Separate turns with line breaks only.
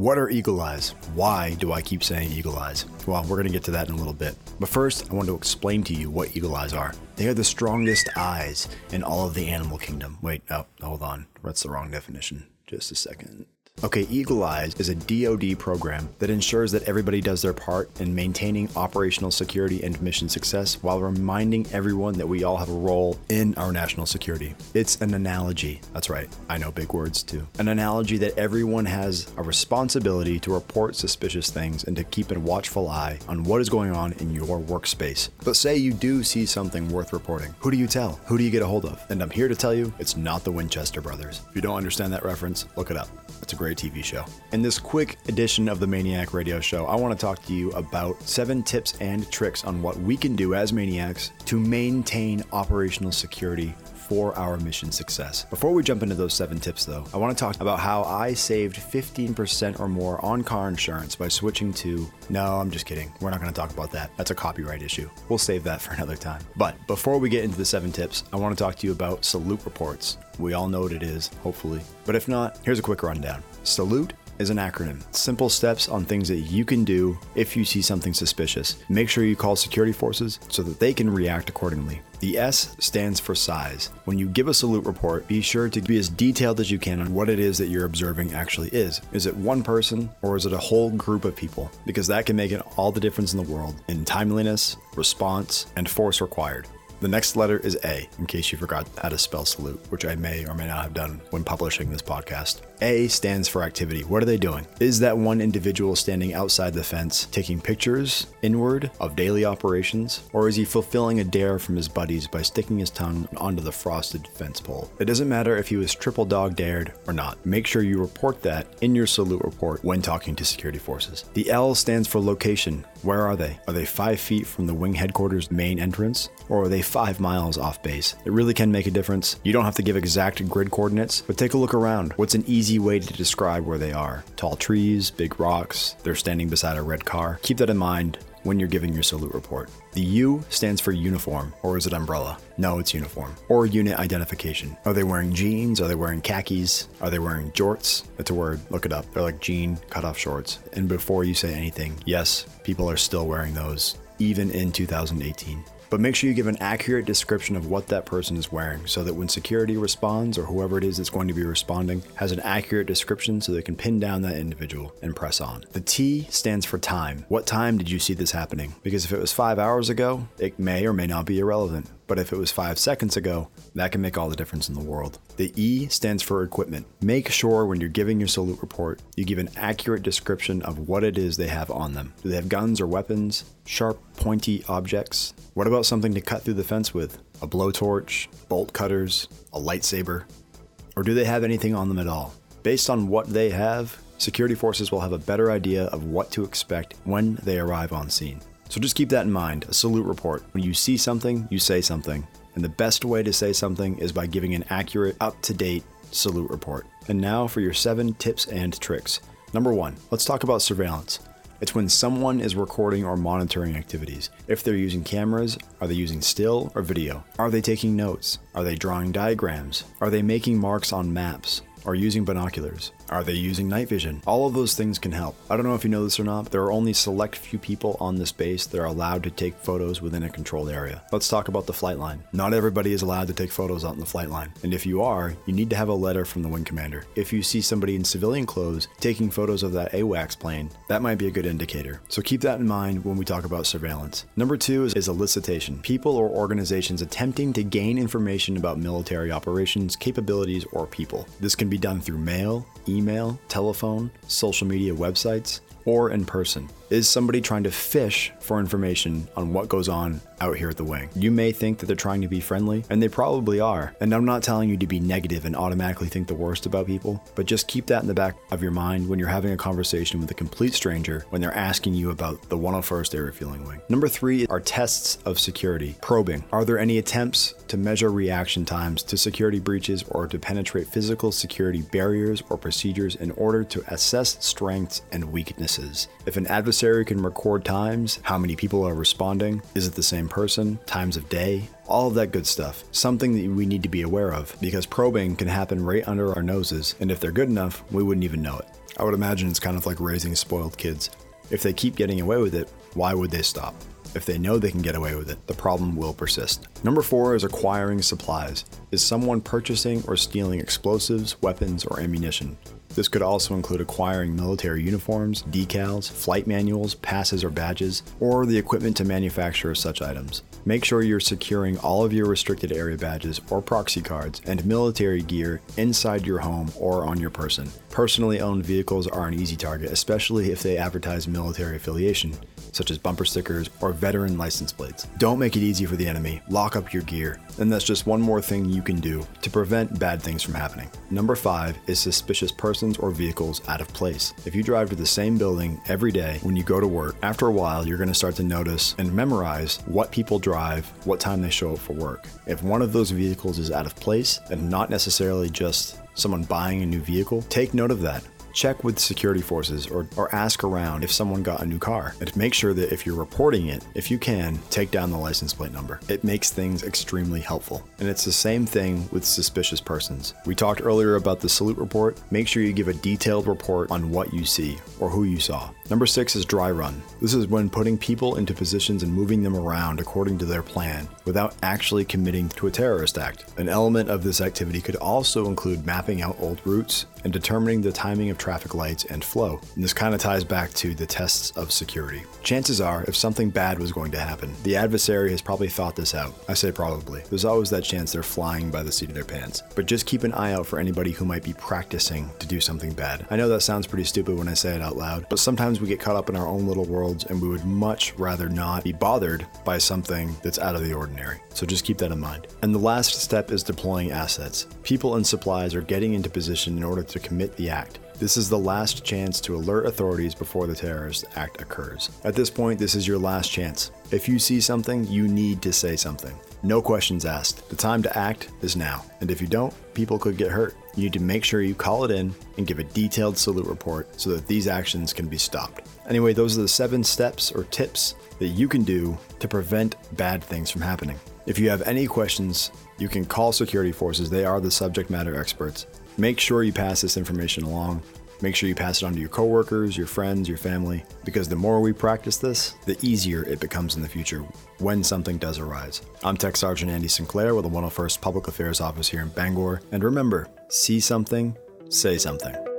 What are eagle eyes? Why do I keep saying eagle eyes? Well, we're going to get to that in a little bit. But first, I want to explain to you what eagle eyes are. They are the strongest eyes in all of the animal kingdom. Wait, oh, hold on. That's the wrong definition. Just a second. Okay, Eagle Eyes is a DoD program that ensures that everybody does their part in maintaining operational security and mission success while reminding everyone that we all have a role in our national security. It's an analogy. That's right. I know big words too. An analogy that everyone has a responsibility to report suspicious things and to keep a watchful eye on what is going on in your workspace. But say you do see something worth reporting. Who do you tell? Who do you get a hold of? And I'm here to tell you it's not the Winchester brothers. If you don't understand that reference, look it up. It's a great TV show. In this quick edition of the MAINEiac Radio Show, I want to talk to you about seven tips and tricks on what we can do as MAINEiacs to maintain operational security for our mission success. Before we jump into those seven tips, though, I want to talk about how I saved 15% or more on car insurance by switching to. No, I'm just kidding. We're not going to talk about that. That's a copyright issue. We'll save that for another time. But before we get into the seven tips, I want to talk to you about salute reports. We all know what it is, hopefully. But if not, here's a quick rundown. Salute is an acronym. Simple steps on things that you can do if you see something suspicious. Make sure you call security forces so that they can react accordingly. The S stands for size. When you give a salute report, be sure to be as detailed as you can on what it is that you're observing actually is. Is it one person or is it a whole group of people? Because that can make it all the difference in the world in timeliness, response, and force required. The next letter is A, in case you forgot how to spell salute, which I may or may not have done when publishing this podcast. A stands for activity. What are they doing? Is that one individual standing outside the fence taking pictures inward of daily operations? Or is he fulfilling a dare from his buddies by sticking his tongue onto the frosted fence pole? It doesn't matter if he was triple dog dared or not. Make sure you report that in your salute report when talking to security forces. The L stands for location. Where are they? Are they five feet from the wing headquarters main entrance? Or are they five miles off base? It really can make a difference. You don't have to give exact grid coordinates, but take a look around. What's an easy way to describe where they are? Tall trees, big rocks, they're standing beside a red car. Keep that in mind when you're giving your salute report. The U stands for uniform, or is it umbrella? No, it's uniform. Or unit identification. Are they wearing jeans? Are they wearing khakis? Are they wearing jorts? That's a word, look it up. They're like jean cutoff shorts. And before you say anything, yes, people are still wearing those, even in 2018 but make sure you give an accurate description of what that person is wearing so that when security responds or whoever it is that's going to be responding has an accurate description so they can pin down that individual and press on. The T stands for time. What time did you see this happening? Because if it was five hours ago, it may or may not be irrelevant. But if it was five seconds ago, that can make all the difference in the world. The E stands for equipment. Make sure when you're giving your salute report, you give an accurate description of what it is they have on them. Do they have guns or weapons? Sharp, pointy objects? What about something to cut through the fence with? A blowtorch, bolt cutters, a lightsaber? Or do they have anything on them at all? Based on what they have, security forces will have a better idea of what to expect when they arrive on scene. So just keep that in mind a salute report. When you see something, you say something. And the best way to say something is by giving an accurate, up to date salute report. And now for your seven tips and tricks. Number one, let's talk about surveillance. It's when someone is recording or monitoring activities. If they're using cameras, are they using still or video? Are they taking notes? Are they drawing diagrams? Are they making marks on maps? Or using binoculars? Are they using night vision? All of those things can help. I don't know if you know this or not, but there are only select few people on this base that are allowed to take photos within a controlled area. Let's talk about the flight line. Not everybody is allowed to take photos out in the flight line. And if you are, you need to have a letter from the wing commander. If you see somebody in civilian clothes taking photos of that AWACS plane, that might be a good indicator. So keep that in mind when we talk about surveillance. Number two is, is elicitation. People or organizations attempting to gain information about military operations, capabilities, or people. This can be done through mail, email, telephone, social media websites, or in person. Is somebody trying to fish for information on what goes on out here at the wing? You may think that they're trying to be friendly, and they probably are. And I'm not telling you to be negative and automatically think the worst about people, but just keep that in the back of your mind when you're having a conversation with a complete stranger when they're asking you about the 101st Air Refueling Wing. Number three are tests of security. Probing. Are there any attempts to measure reaction times to security breaches or to penetrate physical security barriers or procedures in order to assess strengths and weaknesses? If an adversary can record times, how many people are responding, is it the same person, times of day, all of that good stuff. Something that we need to be aware of because probing can happen right under our noses, and if they're good enough, we wouldn't even know it. I would imagine it's kind of like raising spoiled kids. If they keep getting away with it, why would they stop? If they know they can get away with it, the problem will persist. Number four is acquiring supplies. Is someone purchasing or stealing explosives, weapons, or ammunition? This could also include acquiring military uniforms, decals, flight manuals, passes or badges, or the equipment to manufacture such items. Make sure you're securing all of your restricted area badges or proxy cards and military gear inside your home or on your person. Personally owned vehicles are an easy target, especially if they advertise military affiliation, such as bumper stickers or veteran license plates. Don't make it easy for the enemy, lock up your gear, and that's just one more thing you can do to prevent bad things from happening. Number five is suspicious persons or vehicles out of place. If you drive to the same building every day when you go to work, after a while you're going to start to notice and memorize what people drive, what time they show up for work. If one of those vehicles is out of place and not necessarily just someone buying a new vehicle, take note of that check with security forces or, or ask around if someone got a new car. And make sure that if you're reporting it, if you can, take down the license plate number. It makes things extremely helpful. And it's the same thing with suspicious persons. We talked earlier about the salute report. Make sure you give a detailed report on what you see or who you saw. Number six is dry run. This is when putting people into positions and moving them around according to their plan without actually committing to a terrorist act. An element of this activity could also include mapping out old routes and determining the timing of traffic lights and flow. And this kind of ties back to the tests of security. Chances are, if something bad was going to happen, the adversary has probably thought this out. I say probably. There's always that chance they're flying by the seat of their pants. But just keep an eye out for anybody who might be practicing to do something bad. I know that sounds pretty stupid when I say it out loud, but we get caught up in our own little worlds and we would much rather not be bothered by something that's out of the ordinary. So just keep that in mind. And the last step is deploying assets. People and supplies are getting into position in order to commit the act. This is the last chance to alert authorities before the terrorist act occurs. At this point, this is your last chance. If you see something, you need to say something. No questions asked. The time to act is now. And if you don't, people could get hurt. You need to make sure you call it in and give a detailed salute report so that these actions can be stopped. Anyway, those are the seven steps or tips that you can do to prevent bad things from happening. If you have any questions, you can call security forces. They are the subject matter experts. Make sure you pass this information along. Make sure you pass it on to your coworkers, your friends, your family, because the more we practice this, the easier it becomes in the future when something does arise. I'm Tech Sergeant Andy Sinclair with the 101st Public Affairs Office here in Bangor, and remember, see something, say something.